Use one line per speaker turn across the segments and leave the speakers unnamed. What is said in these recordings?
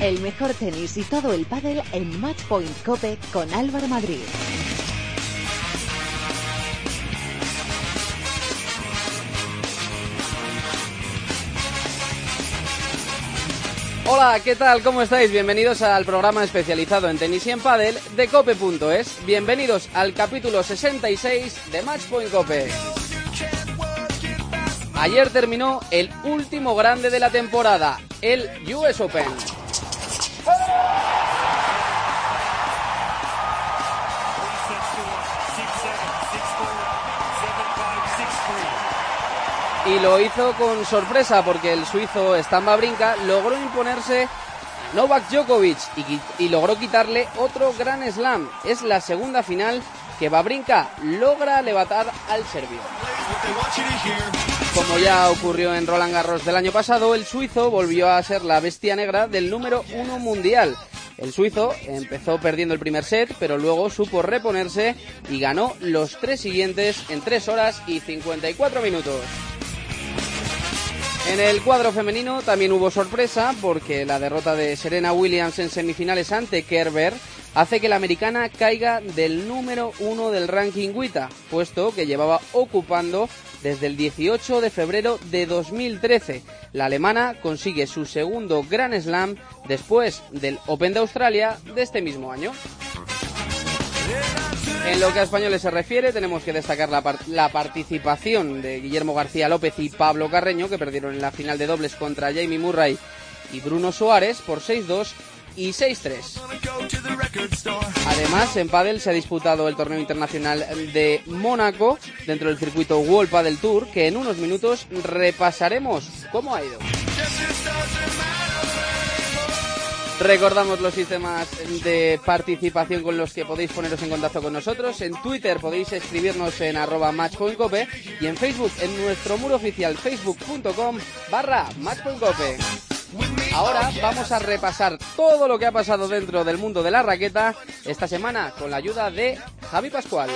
El mejor tenis y todo el pádel en Matchpoint Cope con Álvaro Madrid.
Hola, ¿qué tal? ¿Cómo estáis? Bienvenidos al programa especializado en tenis y en pádel de cope.es. Bienvenidos al capítulo 66 de Matchpoint Cope. Ayer terminó el último grande de la temporada, el US Open. Y lo hizo con sorpresa porque el suizo Stamba Brinca logró imponerse Novak Djokovic y, y, logró quitarle otro gran slam. Es la segunda final que Babrinka logra levantar al serbio. Como ya ocurrió en Roland Garros del año pasado, el suizo volvió a ser la bestia negra del número uno mundial. El suizo empezó perdiendo el primer set, pero luego supo reponerse y ganó los tres siguientes en 3 horas y 54 minutos. En el cuadro femenino también hubo sorpresa porque la derrota de Serena Williams en semifinales ante Kerber hace que la americana caiga del número uno del ranking WTA, puesto que llevaba ocupando desde el 18 de febrero de 2013. La alemana consigue su segundo Grand Slam después del Open de Australia de este mismo año. En lo que a españoles se refiere, tenemos que destacar la, la, participación de Guillermo García López y Pablo Carreño, que perdieron en la final de dobles contra Jamie Murray y Bruno Suárez por 6-2 y 6-3. Además, en pádel se ha disputado el torneo internacional de Mónaco dentro del circuito World Padel Tour, que en unos minutos repasaremos cómo ha ido. Recordamos los sistemas de participación con los que podéis poneros en contacto con nosotros. En Twitter podéis escribirnos en arroba matchpointcope y en Facebook en nuestro muro oficial facebook.com barra matchpointcope. Ahora vamos a repasar todo lo que ha pasado dentro del mundo de la raqueta esta semana con la ayuda de Javi Pascual.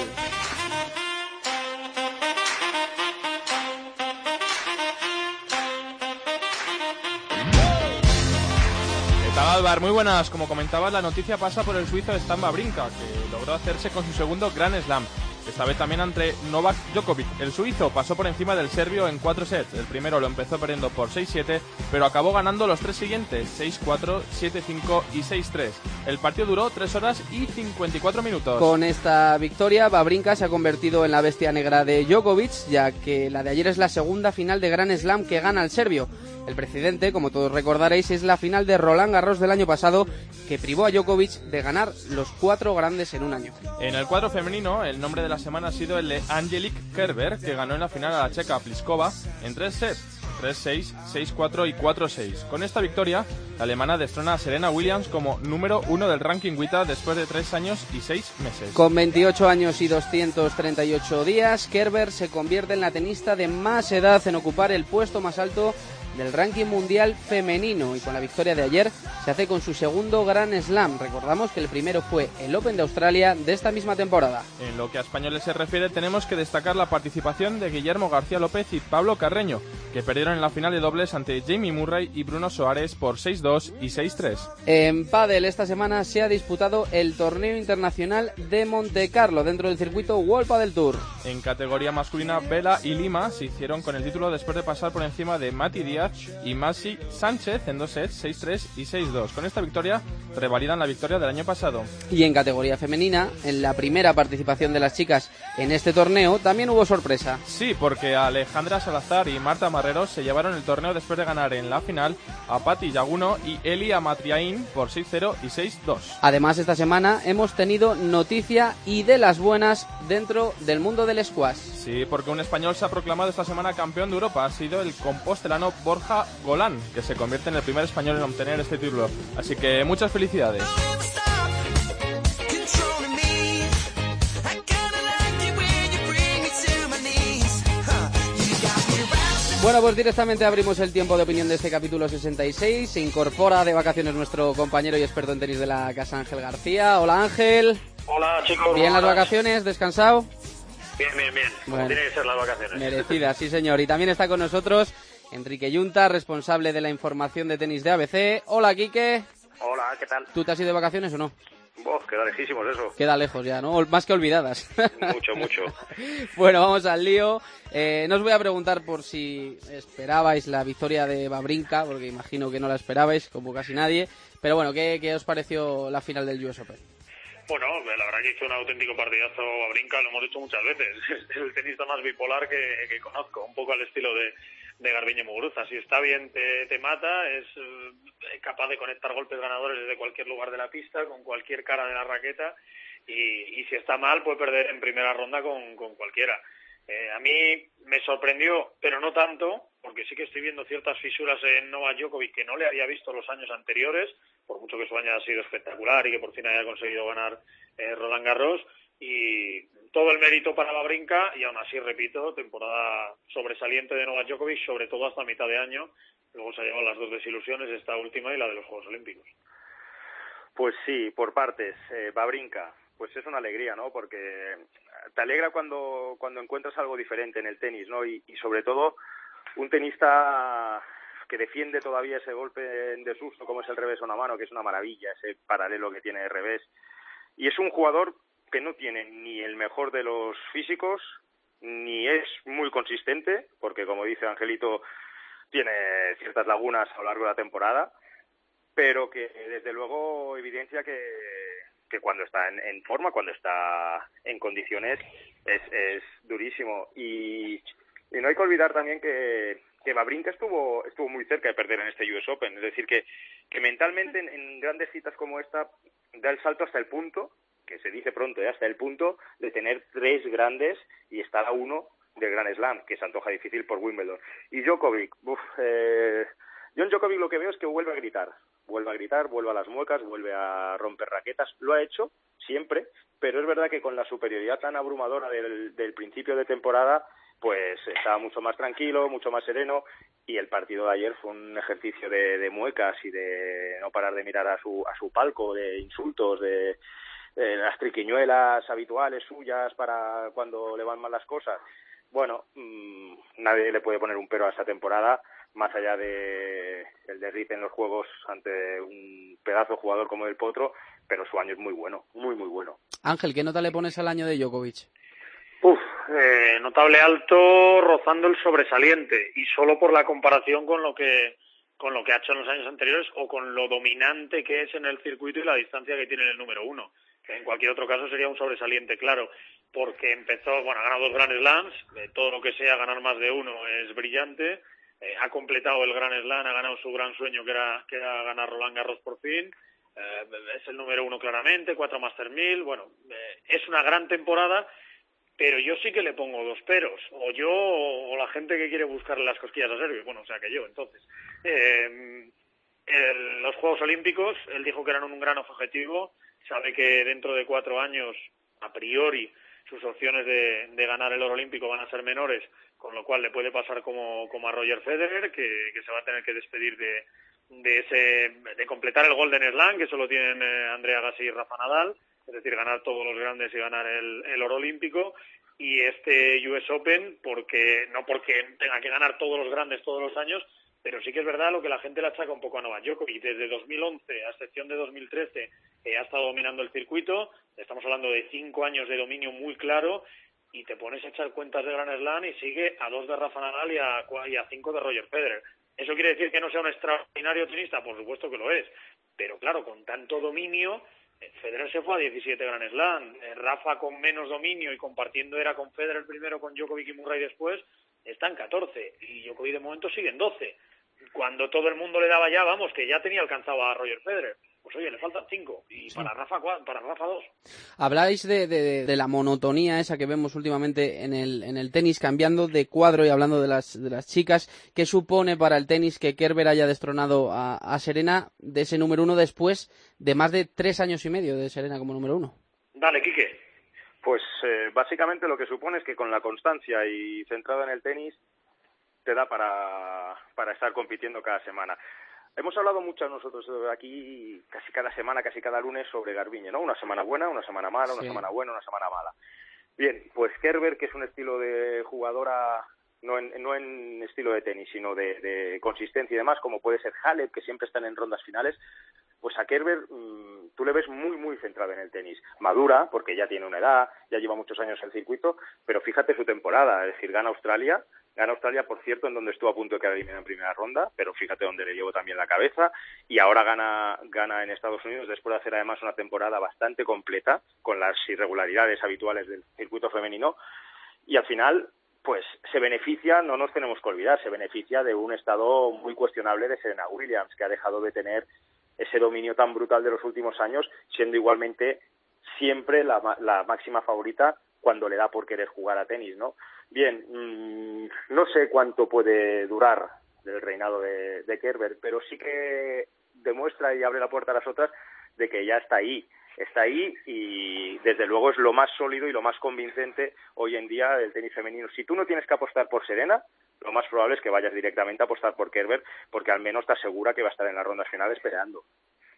Álvaro, muy buenas. Como comentabas, la noticia pasa por el suizo Stamba Brinca, que logró hacerse con su segundo Grand Slam. Esta vez también ante Novak Djokovic. El suizo pasó por encima del serbio en cuatro sets. El primero lo empezó perdiendo por 6-7, pero acabó ganando los tres siguientes, 6-4, 7-5 y 6-3. El partido duró 3 horas y 54 minutos.
Con esta victoria, Babrinka se ha convertido en la bestia negra de Djokovic, ya que la de ayer es la segunda final de Grand Slam que gana el serbio. El precedente, como todos recordaréis, es la final de Roland Garros del año pasado, que privó a Djokovic de ganar los cuatro grandes en un año.
En el cuadro femenino, el nombre de la semana ha sido el de Angelique Kerber, que ganó en la final a la checa Pliskova en tres sets. 3-6, 6-4 y 4-6. Con esta victoria, la alemana destrona a Serena Williams como número uno del ranking WTA después de tres años y seis meses.
Con 28 años y 238 días, Kerber se convierte en la tenista de más edad en ocupar el puesto más alto del ranking mundial femenino y con la victoria de ayer se hace con su segundo Gran Slam. Recordamos que el primero fue el Open de Australia de esta misma temporada.
En lo que a españoles se refiere tenemos que destacar la participación de Guillermo García López y Pablo Carreño, que perdieron en la final de dobles ante Jamie Murray y Bruno Soares por 6-2 y 6-3.
En pádel esta semana se ha disputado el torneo internacional de Monte Carlo dentro del circuito World Padel Tour.
En categoría masculina, Vela y Lima se hicieron con el título después de pasar por encima de Mati Díaz y Masi Sánchez en dos sets, 6-3 y 6-2. Con esta victoria revalidan la victoria del año pasado.
Y en categoría femenina, en la primera participación de las chicas en este torneo, también hubo sorpresa.
Sí, porque Alejandra Salazar y Marta Marrero se llevaron el torneo después de ganar en la final a Patti Yaguno y Eli Amatriain por 6-0 y 6-2.
Además, esta semana hemos tenido noticia y de las buenas dentro del mundo del squash.
Sí, porque un español se ha proclamado esta semana campeón de Europa. Ha sido el compostelano Borja Golán, que se convierte en el primer español en obtener este título. Así que muchas felicidades.
Bueno, pues directamente abrimos el tiempo de opinión de este capítulo 66. Se incorpora de vacaciones nuestro compañero y experto en tenis de la casa Ángel García. Hola Ángel.
Hola chicos.
¿Bien las vacaciones? ¿Descansado?
Bien, bien, bien. Como tiene que ser las vacaciones.
Merecidas, sí señor. Y también está con nosotros Enrique Yunta, responsable de la información de tenis de ABC. Hola Quique.
Hola, ¿qué tal?
¿Tú te has ido de vacaciones o no?
Vos, queda lejísimos eso.
Queda lejos ya, ¿no? Más que olvidadas.
Mucho, mucho.
bueno, vamos al lío. Eh, no os voy a preguntar por si esperabais la victoria de Babrinka, porque imagino que no la esperabais, como casi nadie. Pero bueno, ¿qué, qué os pareció la final del US Open?
Bueno, la verdad que hizo un auténtico partidazo a Brinca, lo hemos dicho muchas veces. Es el tenista más bipolar que, que conozco, un poco al estilo de, de Garbiñe Muguruza. Si está bien, te, te mata, es eh, capaz de conectar golpes ganadores desde cualquier lugar de la pista, con cualquier cara de la raqueta, y, y si está mal, puede perder en primera ronda con, con cualquiera. Eh, a mí me sorprendió, pero no tanto, porque sí que estoy viendo ciertas fisuras en Novak Djokovic que no le había visto los años anteriores, por mucho que su año haya sido espectacular y que por fin haya conseguido ganar eh, Roland Garros, y todo el mérito para la brinca y aún así, repito, temporada sobresaliente de Novak Djokovic, sobre todo hasta mitad de año. Luego se ha llevado las dos desilusiones, esta última y la de los Juegos Olímpicos.
Pues sí, por partes. Eh, Babrinka, pues es una alegría, ¿no? Porque te alegra cuando, cuando encuentras algo diferente en el tenis, ¿no? Y, sobre todo un tenista que defiende todavía ese golpe de susto como es el revés a una mano, que es una maravilla, ese paralelo que tiene de revés. Y es un jugador que no tiene ni el mejor de los físicos, ni es muy consistente, porque como dice Angelito, tiene ciertas lagunas a lo largo de la temporada, pero que desde luego evidencia que, que cuando está en, en forma, cuando está en condiciones, es, es durísimo. Y, y no hay que olvidar también que, que Babrinka estuvo, estuvo muy cerca de perder en este US Open. Es decir, que, que mentalmente en, en grandes citas como esta da el salto hasta el punto, que se dice pronto, ¿eh? hasta el punto de tener tres grandes y estar a uno del Gran Slam, que se antoja difícil por Wimbledon. Y Djokovic, uf, eh, yo en Djokovic lo que veo es que vuelve a gritar, vuelve a gritar, vuelve a las muecas, vuelve a romper raquetas, lo ha hecho siempre, pero es verdad que con la superioridad tan abrumadora del, del principio de temporada, pues estaba mucho más tranquilo, mucho más sereno y el partido de ayer fue un ejercicio de, de muecas y de no parar de mirar a su, a su palco, de insultos, de, de las triquiñuelas habituales suyas para cuando le van mal las cosas. Bueno, mmm, nadie le puede poner un pero a esta temporada, más allá de el derrite en los juegos ante un pedazo jugador como el Potro, pero su año es muy bueno, muy, muy bueno.
Ángel, ¿qué nota le pones al año de Djokovic?
Uf, eh, notable alto, rozando el sobresaliente, y solo por la comparación con lo que con lo que ha hecho en los años anteriores o con lo dominante que es en el circuito y la distancia que tiene en el número uno. Que en cualquier otro caso sería un sobresaliente, claro, porque empezó, bueno, ha ganado dos Grand Slams, eh, todo lo que sea ganar más de uno es brillante, eh, ha completado el Grand Slam, ha ganado su gran sueño que era, que era ganar Roland Garros por fin, eh, es el número uno claramente, cuatro Master 1000, bueno, eh, es una gran temporada pero yo sí que le pongo dos peros, o yo o la gente que quiere buscarle las cosquillas a Sergio, bueno, o sea que yo, entonces. Eh, los Juegos Olímpicos, él dijo que eran un gran objetivo, sabe que dentro de cuatro años, a priori, sus opciones de, de ganar el oro olímpico van a ser menores, con lo cual le puede pasar como, como a Roger Federer, que, que se va a tener que despedir de, de ese de completar el Golden Slam, que solo tienen eh, Andrea Gassi y Rafa Nadal, es decir, ganar todos los grandes y ganar el, el oro olímpico y este US Open porque no porque tenga que ganar todos los grandes todos los años, pero sí que es verdad lo que la gente le achaca un poco a Novak Djokovic. Desde 2011, a excepción de 2013, eh, ha estado dominando el circuito. Estamos hablando de cinco años de dominio muy claro y te pones a echar cuentas de Grand Slam y sigue a dos de Rafa Nadal y a, y a cinco de Roger Federer. ¿Eso quiere decir que no sea un extraordinario tenista? Por supuesto que lo es. Pero claro, con tanto dominio, Federer se fue a 17 Grand Slam. Eh, Rafa con menos dominio y compartiendo era con Federer primero, con Djokovic y Murray después, está en 14 y Djokovic de momento sigue en 12. Cuando todo el mundo le daba ya, vamos, que ya tenía alcanzado a Roger Federer. Pues oye, le faltan 5 y sí. para Rafa para Rafa 2.
Habláis de, de, de, la monotonía esa que vemos últimamente en el, en el tenis, cambiando de cuadro y hablando de las, de las chicas. ¿Qué supone para el tenis que Kerber haya destronado a, a Serena de ese número uno después de más de tres años y medio de Serena como número uno?
Dale, Quique.
Pues eh, básicamente lo que supone es que con la constancia y centrado en el tenis te da para, para estar compitiendo cada semana. Hemos hablado mucho nosotros aquí casi cada semana, casi cada lunes sobre Garbiñe, ¿no? Una semana buena, una semana mala, una semana buena, una semana mala. Bien, pues Kerber, que es un estilo de jugadora no en, no en estilo de tenis, sino de, consistencia y demás, como puede ser Halep, que siempre están en rondas finales, pues a Kerber mm, tú le ves muy, muy centrado en el tenis. Madura, porque ya tiene una edad, ya lleva muchos años en el circuito, pero fíjate su temporada, es decir, gana Australia, Gana Australia, por cierto, en donde estuvo a punto de quedar eliminado en primera ronda, pero fíjate dónde le llevo también la cabeza. Y ahora gana, gana en Estados Unidos después de hacer además una temporada bastante completa, con las irregularidades habituales del circuito femenino. Y al final, pues se beneficia, no nos tenemos que olvidar, se beneficia de un estado muy cuestionable de Serena Williams, que ha dejado de tener ese dominio tan brutal de los últimos años, siendo igualmente siempre la, la máxima favorita cuando le da por querer jugar a tenis, ¿no? Bien, mm, no sé cuánto puede durar el reinado de, Kerber, pero sí que demuestra y abre la puerta a las otras de que ya está ahí, está ahí y desde luego es lo más sólido y lo más convincente hoy en día del tenis femenino. Si tú no tienes que apostar por Serena, lo más probable es que vayas directamente a apostar por Kerber, porque al menos te asegura que va a estar en las rondas finales peleando.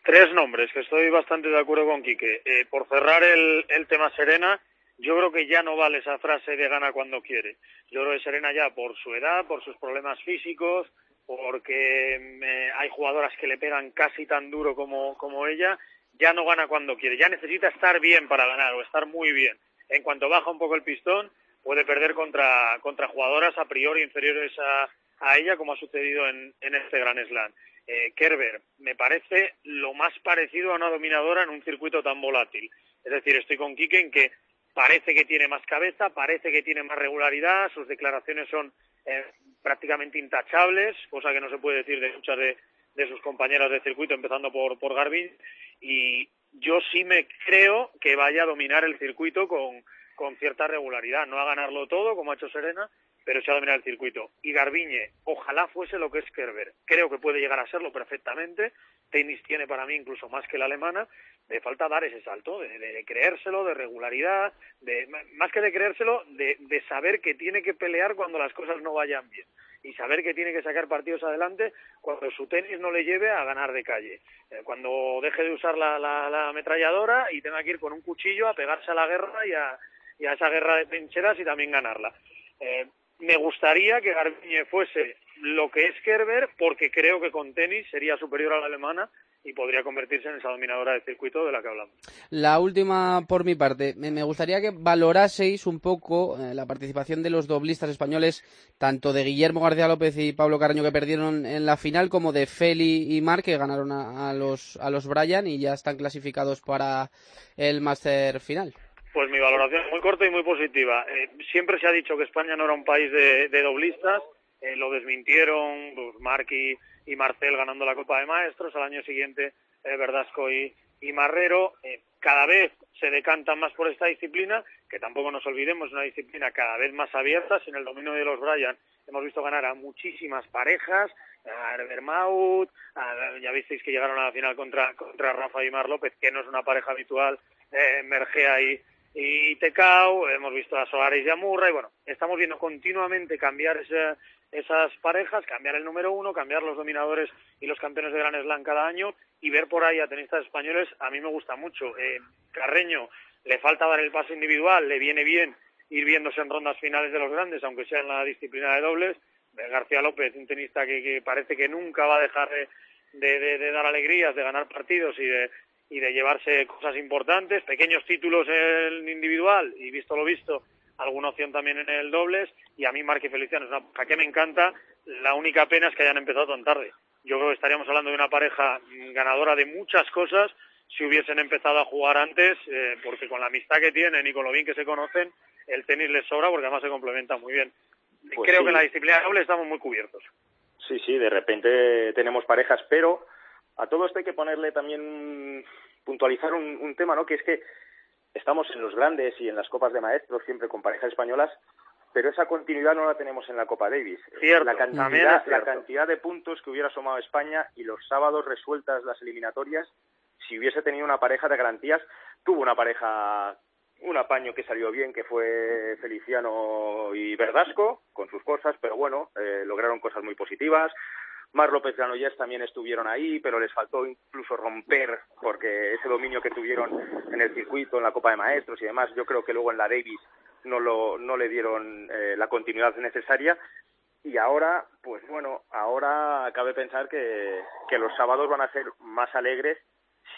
Tres nombres, que estoy bastante de acuerdo con Quique. Eh, por cerrar el, el tema Serena, yo creo que ya no vale esa frase de gana cuando quiere. Yo creo que Serena ya por su edad, por sus problemas físicos, porque mm, eh, hay jugadoras que le pegan casi tan duro como, como ella, ya no gana cuando quiere. Ya necesita estar bien para ganar o estar muy bien. En cuanto baja un poco el pistón, puede perder contra, contra jugadoras a priori inferiores a, a ella, como ha sucedido en, en este Gran Slam. Eh, Kerber me parece lo más parecido a una dominadora en un circuito tan volátil. Es decir, estoy con Kike en que parece que tiene más cabeza, parece que tiene más regularidad, sus declaraciones son eh, prácticamente intachables, cosa que no se puede decir de muchas de, sus compañeras de circuito, empezando por, por Garvin, y yo sí me creo que vaya a dominar el circuito con, con cierta regularidad, no a ganarlo todo, como ha hecho Serena, pero sí a dominar el circuito. Y Garbiñe, ojalá fuese lo que es Kerber. Creo que puede llegar a serlo perfectamente. Tenis tiene para mí incluso más que la alemana, de falta dar ese salto, de, creérselo, de regularidad, de, más que de creérselo, de, de saber que tiene que pelear cuando las cosas no vayan bien y saber que tiene que sacar partidos adelante cuando su tenis no le lleve a ganar de calle. Eh, cuando deje de usar la, la, ametralladora y tenga que ir con un cuchillo a pegarse a la guerra y a, y a esa guerra de trincheras y también ganarla. Eh, me gustaría que Garbiñe fuese lo que es Kerber porque creo que con tenis sería superior a la alemana y podría convertirse en esa dominadora del circuito de la que hablamos.
La última por mi parte, me gustaría que valoraseis un poco eh, la participación de los doblistas españoles, tanto de Guillermo García López y Pablo Caraño que perdieron en la final, como de Feli y Mar que ganaron a, los a los Bryan y ya están clasificados para el Master final.
Pues mi valoración es muy corta y muy positiva. Eh, siempre se ha dicho que España no era un país de, doblistas, eh, lo desmintieron pues, Marc y y Marcel ganando la Copa de Maestros, al año siguiente eh, Verdasco y, Marrero. Eh, cada vez se decantan más por esta disciplina, que tampoco nos olvidemos, una disciplina cada vez más abierta. Sin el dominio de los Bryan hemos visto ganar a muchísimas parejas, a Herbert ya visteis que llegaron a la final contra, contra Rafa y Mar López, que no es una pareja habitual, eh, Mergea y, y Tecao, hemos visto a Solares y a Murray, bueno, estamos viendo continuamente cambiar ese, esas parejas, cambiar el número uno, cambiar los dominadores y los campeones de Gran Slam cada año y ver por ahí a tenistas españoles, a mí me gusta mucho. Eh, Carreño le falta dar el paso individual, le viene bien ir viéndose en rondas finales de los grandes, aunque sea en la disciplina de dobles. García López, un tenista que, parece que nunca va a dejar de, de, dar alegrías, de ganar partidos y de, y de llevarse cosas importantes, pequeños títulos en individual y visto lo visto, alguna opción también en el dobles y a mí Marque Feliciano es una pareja que me encanta, la única pena es que hayan empezado tan tarde. Yo creo que estaríamos hablando de una pareja ganadora de muchas cosas si hubiesen empezado a jugar antes, eh, porque con la amistad que tienen y con lo bien que se conocen, el tenis les sobra porque además se complementa muy bien. Pues creo que en la disciplina doble estamos muy cubiertos.
Sí, sí, de repente tenemos parejas, pero a todo esto hay que ponerle también puntualizar un, un tema, ¿no? Que es que estamos en los grandes y en las copas de maestros siempre con parejas españolas, pero esa continuidad no la tenemos en la Copa Davis. la, cantidad, la cantidad de puntos que hubiera sumado España y los sábados resueltas las eliminatorias, si hubiese tenido una pareja de garantías, tuvo una pareja, un apaño que salió bien, que fue Feliciano y Verdasco, con sus cosas, pero bueno, eh, lograron cosas muy positivas. Mar López Granollers también estuvieron ahí, pero les faltó incluso romper, porque ese dominio que tuvieron en el circuito, en la Copa de Maestros y demás, yo creo que luego en la Davis no, lo, no le dieron eh, la continuidad necesaria. Y ahora, pues bueno, ahora cabe pensar que, los sábados van a ser más alegres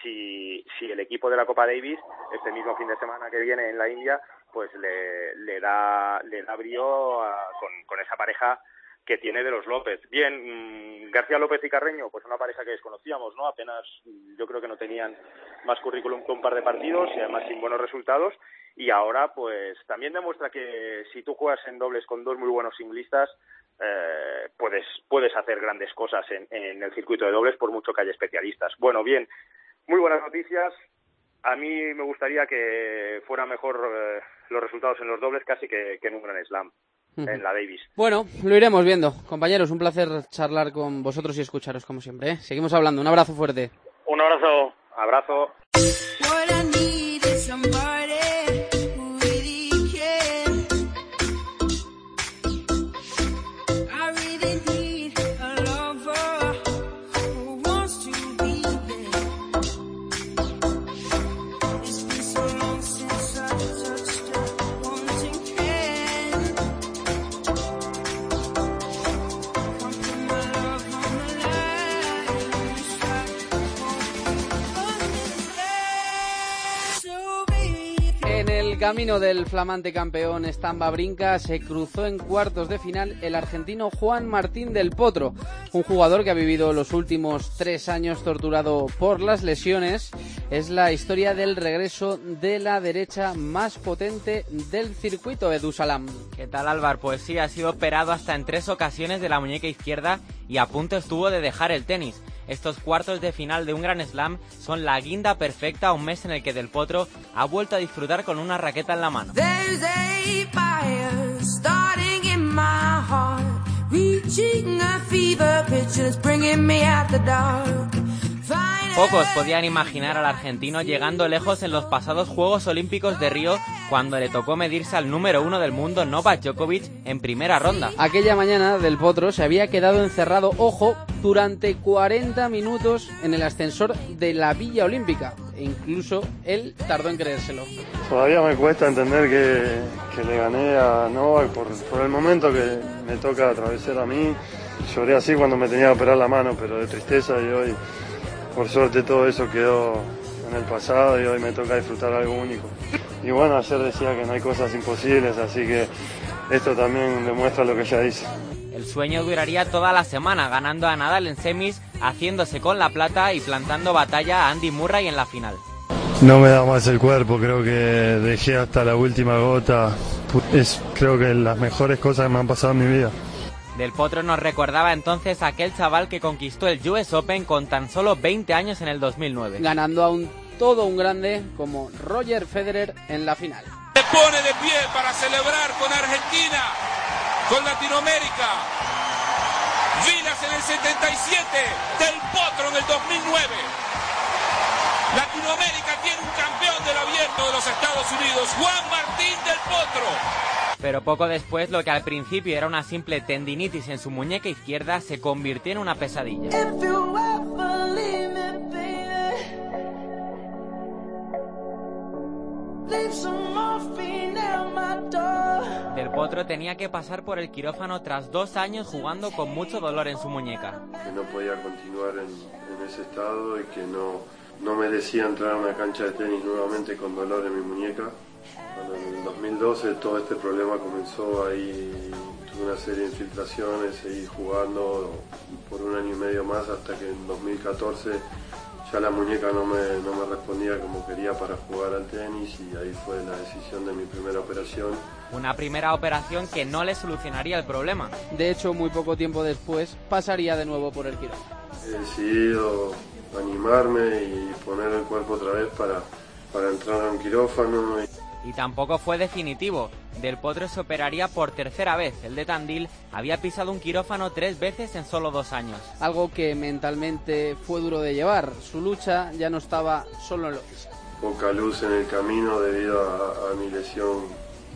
si, si el equipo de la Copa Davis, este mismo fin de semana que viene en la India, pues le, da le da brío con, con esa pareja que tiene de los López. Bien, mm, García López y Carreño, pues una pareja que desconocíamos, ¿no? Apenas mm, yo creo que no tenían más currículum que un par de partidos y además sin buenos resultados. Y ahora, pues también demuestra que si tú juegas en dobles con dos muy buenos singlistas, eh, puedes, puedes hacer grandes cosas en, en el circuito de dobles por mucho que haya especialistas. Bueno, bien, muy buenas noticias. A mí me gustaría que fueran mejor eh, los resultados en los dobles casi que, que en un Gran Slam en la Davis.
Bueno, lo iremos viendo. Compañeros, un placer charlar con vosotros y escucharos como siempre. ¿eh? Seguimos hablando. Un abrazo fuerte.
Un abrazo.
Abrazo.
Camino del flamante campeón Stamba Brinca se cruzó en cuartos de final el argentino Juan Martín del Potro, un jugador que ha vivido los últimos tres años torturado por las lesiones. Es la historia del regreso de la derecha más potente del circuito de Dusalam.
¿Qué tal Álvar? Pues sí, ha sido operado hasta en tres ocasiones de la muñeca izquierda y a punto estuvo de dejar el tenis. Estos cuartos de final de un Gran Slam son la guinda perfecta a un mes en el que Del Potro ha vuelto a disfrutar con una raqueta en la mano. Pocos podían imaginar al argentino llegando lejos en los pasados Juegos Olímpicos de Río cuando le tocó medirse al número uno del mundo Novak Djokovic en primera ronda.
Aquella mañana del Potro se había quedado encerrado, ojo, durante 40 minutos en el ascensor de la Villa Olímpica. E incluso él tardó en creérselo.
Todavía me cuesta entender que, le gané a Novak por, por el momento que me toca atravesar a mí. Lloré así cuando me tenía que operar la mano, pero de tristeza y hoy por suerte todo eso quedó en el pasado y hoy me toca disfrutar algo único. Y bueno, ayer decía que no hay cosas imposibles, así que esto también demuestra lo que ya dice.
El sueño duraría toda la semana, ganando a Nadal en semis, haciéndose con la plata y plantando batalla a Andy Murray en la final.
No me da más el cuerpo, creo que dejé hasta la última gota. Es creo que las mejores cosas que me han pasado en mi vida.
Del Potro nos recordaba entonces aquel chaval que conquistó el US Open con tan solo 20 años en el 2009.
Ganando a un todo un grande como Roger Federer en la final.
Se pone de pie para celebrar con Argentina, con Latinoamérica. Vilas en el 77, Del Potro en el 2009. Latinoamérica tiene un campeón del abierto de los Estados Unidos, Juan Martín del Potro
pero poco después lo que al principio era una simple tendinitis en su muñeca izquierda se convirtió en una pesadilla. Del Potro tenía que pasar por el quirófano tras dos años jugando con mucho dolor en su muñeca.
Que no podía continuar en, ese estado y que no, no merecía entrar a una cancha de tenis nuevamente con dolor en mi muñeca en el 2012 todo este problema comenzó ahí, tuve una serie de infiltraciones, seguí jugando por un año y medio más hasta que en 2014 ya la muñeca no me, no me respondía como quería para jugar al tenis y ahí fue la decisión de mi primera operación.
Una primera operación que no le solucionaría el problema.
De hecho, muy poco tiempo después pasaría de nuevo por el quirófano.
He decidido animarme y poner el cuerpo otra vez para, para entrar a un quirófano. Y
y tampoco fue definitivo. Del Potro se operaría por tercera vez. El de Tandil había pisado un quirófano tres veces en solo dos años.
Algo que mentalmente fue duro de llevar. Su lucha ya no estaba solo en lo físico.
Poca luz en el camino debido a, mi lesión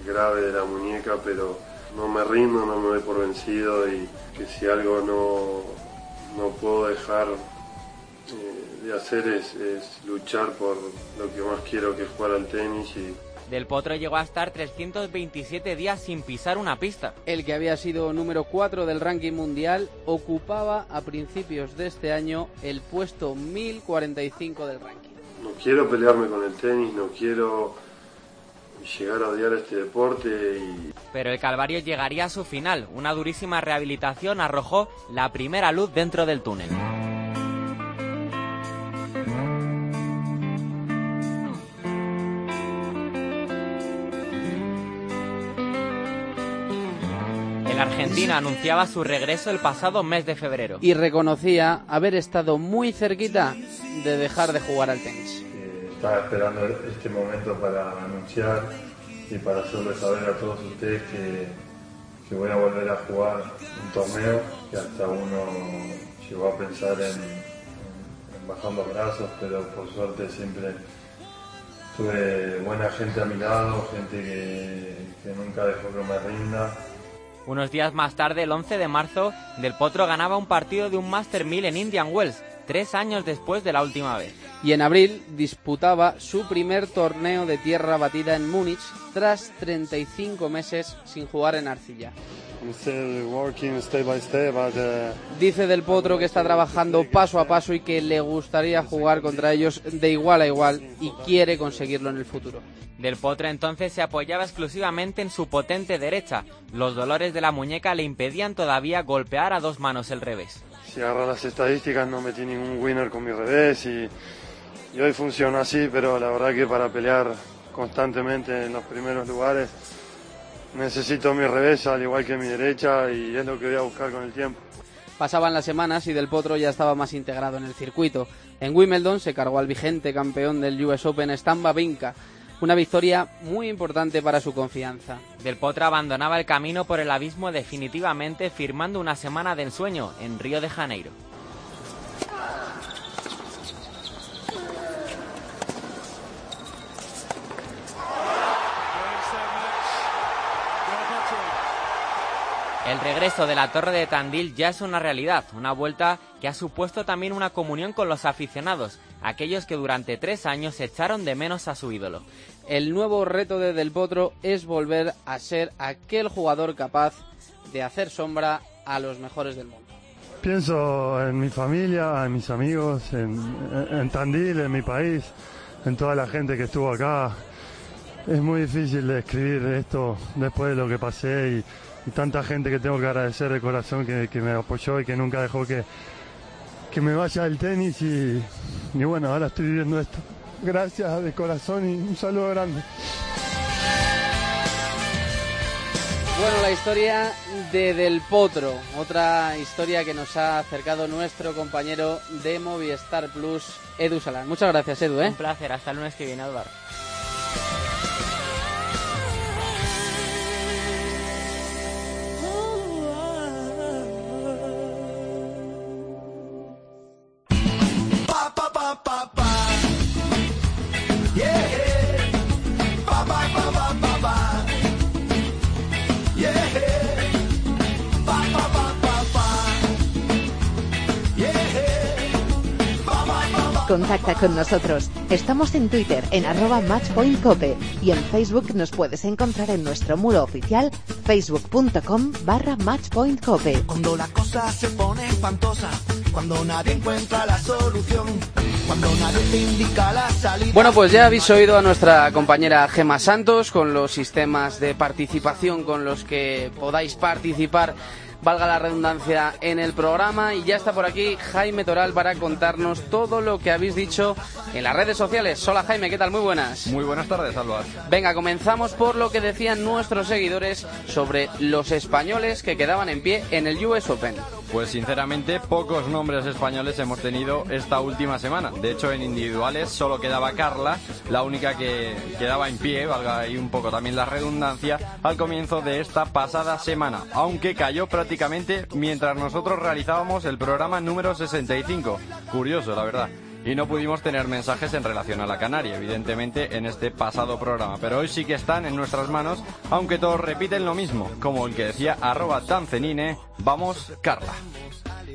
grave de la muñeca, pero no me rindo, no me doy por vencido y que si algo no, no puedo dejar eh, de hacer es, es luchar por lo que más quiero que es jugar al tenis y
Del Potro llegó a estar 327 días sin pisar una pista.
El que había sido número 4 del ranking mundial ocupaba a principios de este año el puesto 1045 del ranking.
No quiero pelearme con el tenis, no quiero llegar a odiar este deporte y
Pero el Calvario llegaría a su final. Una durísima rehabilitación arrojó la primera luz dentro del túnel. El argentino anunciaba su regreso el pasado mes de febrero.
Y reconocía haber estado muy cerquita de dejar de jugar al tenis.
eh, estaba esperando este momento para anunciar y para hacerles saber a todos ustedes que, que voy a volver a jugar un torneo que hasta uno llegó a pensar en, en bajar los brazos, pero por suerte siempre tuve buena gente a mi lado, gente que, que nunca dejó que me rinda.
Unos días más tarde, el 11 de marzo, Del Potro ganaba un partido de un Master 1000 en Indian Wells, tres años después de la última vez.
Y en abril disputaba su primer torneo de tierra batida en Múnich tras 35 meses sin jugar en arcilla.
I'm still working step by step, but uh,
Dice Del Potro que está trabajando paso a paso y que le gustaría jugar contra ellos de igual a igual y quiere conseguirlo en el futuro.
Del Potro entonces se apoyaba exclusivamente en su potente derecha. Los dolores de la muñeca le impedían todavía golpear a dos manos el revés.
Si agarras las estadísticas no metí ningún winner con mi revés y, y hoy funciona así, pero la verdad que para pelear constantemente en los primeros lugares necesito mi revés al igual que mi derecha y es lo que voy a buscar con el tiempo.
Pasaban las semanas y Del Potro ya estaba más integrado en el circuito. En Wimbledon se cargó al vigente campeón del US Open Stan Wawrinka, una victoria muy importante para su confianza.
Del Potro abandonaba el camino por el abismo definitivamente firmando una semana de ensueño en Río de Janeiro. El regreso de la Torre de Tandil ya es una realidad, una vuelta que ha supuesto también una comunión con los aficionados, aquellos que durante tres años echaron de menos a su ídolo.
El nuevo reto de Del Potro es volver a ser aquel jugador capaz de hacer sombra a los mejores del mundo.
Pienso en mi familia, en mis amigos, en, Tandil, en mi país, en toda la gente que estuvo acá. Es muy difícil escribir esto después de lo que pasé y, y tanta gente que tengo que agradecer de corazón que, que me apoyó y que nunca dejó que, que me vaya el tenis y, y bueno, ahora estoy viviendo esto. Gracias de corazón y un saludo grande.
Bueno, la historia de Del Potro, otra historia que nos ha acercado nuestro compañero de Movistar Plus, Edu Salán. Muchas gracias, Edu. ¿eh?
Un placer, hasta el lunes que viene, Álvaro.
Contacta con nosotros. Estamos en Twitter en arroba matchpointcope y en Facebook nos puedes encontrar en nuestro muro oficial facebook.com barra matchpointcope.
Cuando la cosa se pone espantosa, cuando nadie encuentra la solución, cuando nadie te indica la salida.
Bueno, pues ya habéis oído a nuestra compañera Gema Santos con los sistemas de participación con los que podáis participar valga la redundancia, en el programa. Y ya está por aquí Jaime Toral para contarnos todo lo que habéis dicho en las redes sociales. Hola Jaime, ¿qué tal? Muy buenas.
Muy buenas tardes, Álvaro.
Venga, comenzamos por lo que decían nuestros seguidores sobre los españoles que quedaban en pie en el US Open.
Pues sinceramente, pocos nombres españoles hemos tenido esta última semana. De hecho, en individuales solo quedaba Carla, la única que quedaba en pie, valga ahí un poco también la redundancia, al comienzo de esta pasada semana, aunque cayó prácticamente mientras nosotros realizábamos el programa número 65. Curioso, la verdad. Y no pudimos tener mensajes en relación a la Canaria, evidentemente, en este pasado programa. Pero hoy sí que están en nuestras manos, aunque todos repiten lo mismo, como el que decía arroba tancenine, vamos Carla.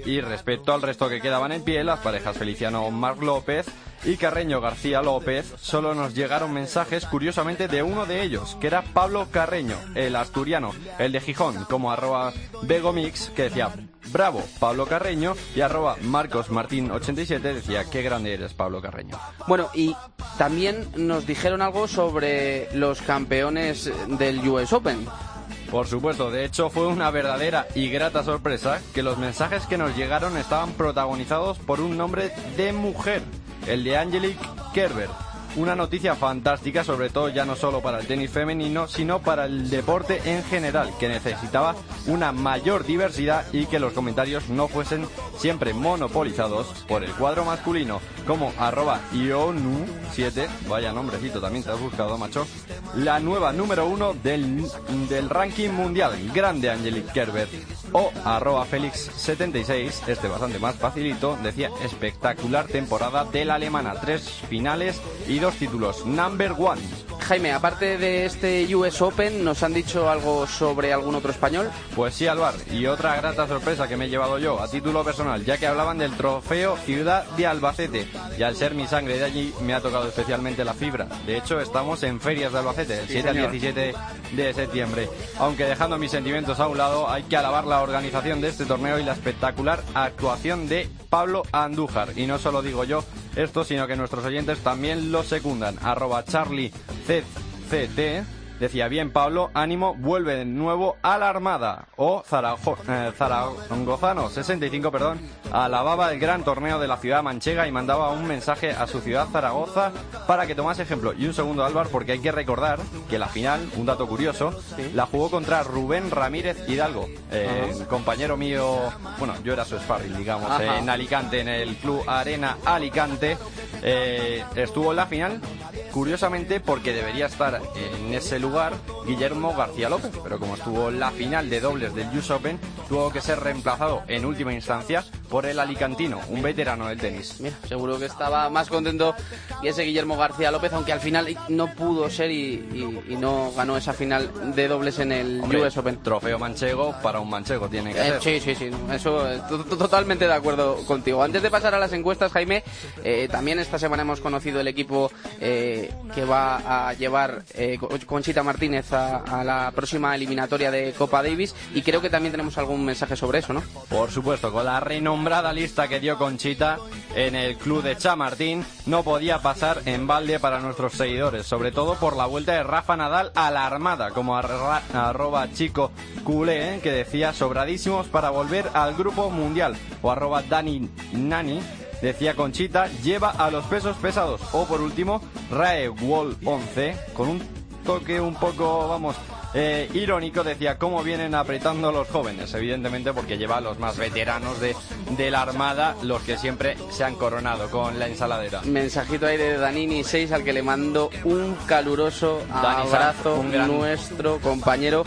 Y respecto al resto que quedaban en pie, las parejas Feliciano Marc López y Carreño García López, solo nos llegaron mensajes curiosamente de uno de ellos, que era Pablo Carreño, el asturiano, el de Gijón, como arroba Begomix, que decía bravo Pablo Carreño y arroba Marcos Martín 87 decía qué grande eres Pablo Carreño.
Bueno, y también nos dijeron algo sobre los campeones del US Open.
Por supuesto, de hecho fue una verdadera y grata sorpresa que los mensajes que nos llegaron estaban protagonizados por un nombre de mujer, el de Angelique Kerber. Una noticia fantástica, sobre todo ya no solo para el tenis femenino, sino para el deporte en general, que necesitaba una mayor diversidad y que los comentarios no fuesen siempre monopolizados por el cuadro masculino, como arroba ionu7, vaya nombrecito también te has buscado, macho, la nueva número uno del, del ranking mundial, grande Angelique Kerber, o arroba Félix76, este bastante más facilito, decía espectacular temporada de la alemana, tres finales y dos títulos, number one.
Jaime, aparte de este US Open, ¿nos han dicho algo sobre algún otro español?
Pues sí, Alvar, y otra grata sorpresa que me he llevado yo a título personal, ya que hablaban del trofeo Ciudad de Albacete, y al ser mi sangre de allí me ha tocado especialmente la fibra. De hecho, estamos en Ferias de Albacete, del
Sí,
7 al
señor.
17 de septiembre. Aunque dejando mis sentimientos a un lado, hay que alabar la organización de este torneo y la espectacular actuación de Pablo Andújar. Y no solo digo yo esto, sino que nuestros oyentes también lo secundan. Arroba Charlie CCT. Decía bien Pablo, ánimo, vuelve de nuevo a la Armada. O Zarajo- eh, Zaragozano 65, perdón, alababa el gran torneo de la ciudad manchega y mandaba un mensaje a su ciudad Zaragoza para que tomase ejemplo. Y un segundo Álvaro, porque hay que recordar que la final, un dato curioso, la jugó contra Rubén Ramírez Hidalgo, eh, compañero mío, bueno, yo era su sparring, digamos, en Alicante, en el Club Arena Alicante. Eh, estuvo en la final, curiosamente porque debería estar en ese lugar lugar. Guillermo García López, pero como estuvo en la final de dobles del US Open, tuvo que ser reemplazado en última instancia por el alicantino, un veterano del tenis.
Mira, seguro que estaba más contento que ese Guillermo García López, aunque al final no pudo ser y, y- y no ganó esa final de dobles en el
Hombre,
US Open.
Trofeo manchego para un manchego tiene que
Eh,
ser.
sí, sí, sí, eso eh, to- to- totalmente de acuerdo contigo. Antes de pasar a las encuestas, Jaime, eh, también esta semana hemos conocido el equipo eh, que va a llevar Co- Conchita Martínez a, a la próxima eliminatoria de Copa Davis y creo que también tenemos algún mensaje sobre eso, ¿no?
Por supuesto, con la renombrada lista que dio Conchita en el club de Chamartín, no podía pasar en balde para nuestros seguidores, sobre todo por la vuelta de Rafa Nadal a la Armada, como arroba chico culé, ¿eh? que decía sobradísimos para volver al grupo mundial, o arroba Dani Nani, decía Conchita, lleva a los pesos pesados, o por último, Rae Wall 11, con un toque un poco, vamos, eh, irónico, decía cómo vienen apretando los jóvenes, evidentemente porque lleva a los más veteranos de, de la Armada, los que siempre se han coronado con la ensaladera.
Mensajito ahí de Danini 6 al que le mando un caluroso
Dani Sanz,
abrazo,
un gran-
nuestro compañero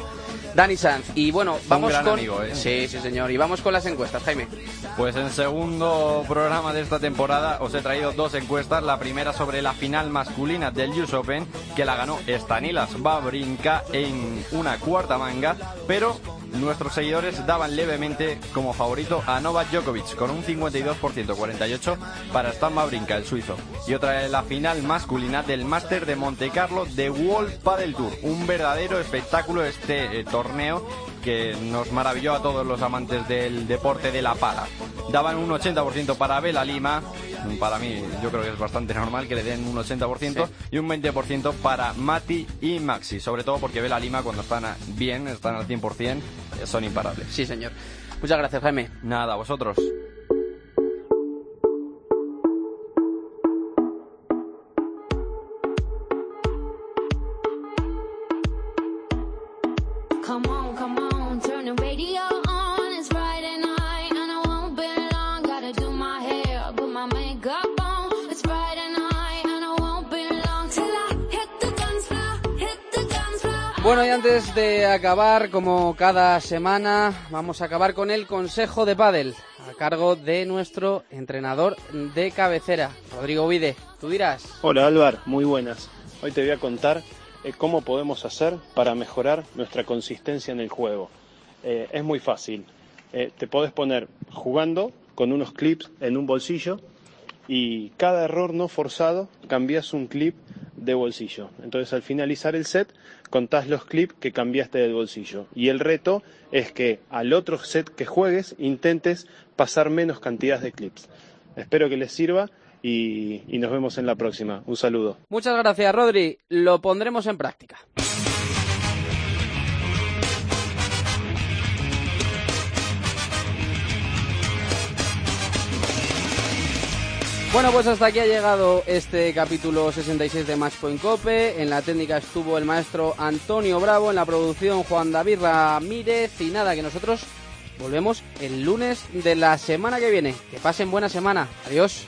Dani Sanz. Y bueno, vamos
gran
con...
amigo, ¿eh?
Sí, sí señor. Y vamos con las encuestas, Jaime.
Pues en segundo programa de esta temporada os he traído dos encuestas. La primera sobre la final masculina del US Open, que la ganó Stanilas Babrinka en una cuarta manga, pero nuestros seguidores daban levemente como favorito a Novak Djokovic con un 52%, 48% para Stan Babrinka, el suizo. Y otra es la final masculina del Máster de Monte Carlo de World Padel Tour. Un verdadero espectáculo este eh, torneo que nos maravilló a todos los amantes del deporte de la pala. Daban un 80% para Vela Lima, para mí yo creo que es bastante normal que le den un 80% y un 20% para Mati y Maxi, sobre todo porque Vela Lima cuando están bien, están al 100%, eh, son imparables.
Sí, señor. Muchas gracias, Jaime.
Nada, vosotros.
Bueno, y antes de acabar, como cada semana, vamos a acabar con el Consejo de Padel, a cargo de nuestro entrenador de cabecera, Rodrigo Vide. Tú dirás.
Hola Álvar, muy buenas. Hoy te voy a contar eh, cómo podemos hacer para mejorar nuestra consistencia en el juego. Eh, es muy fácil. Eh, te podés poner jugando con unos clips en un bolsillo y cada error no forzado cambias un clip de bolsillo. Entonces al finalizar el set contás los clips que cambiaste del bolsillo. Y el reto es que al otro set que juegues intentes pasar menos cantidad de clips. Espero que les sirva y, nos vemos en la próxima. Un saludo.
Muchas gracias, Rodri. Lo pondremos en práctica. Bueno, pues hasta aquí ha llegado este capítulo 66 de Matchpoint Cope. En la técnica estuvo el maestro Antonio Bravo, en la producción Juan David Ramírez y nada, que nosotros volvemos el lunes de la semana que viene. Que pasen buena semana. Adiós.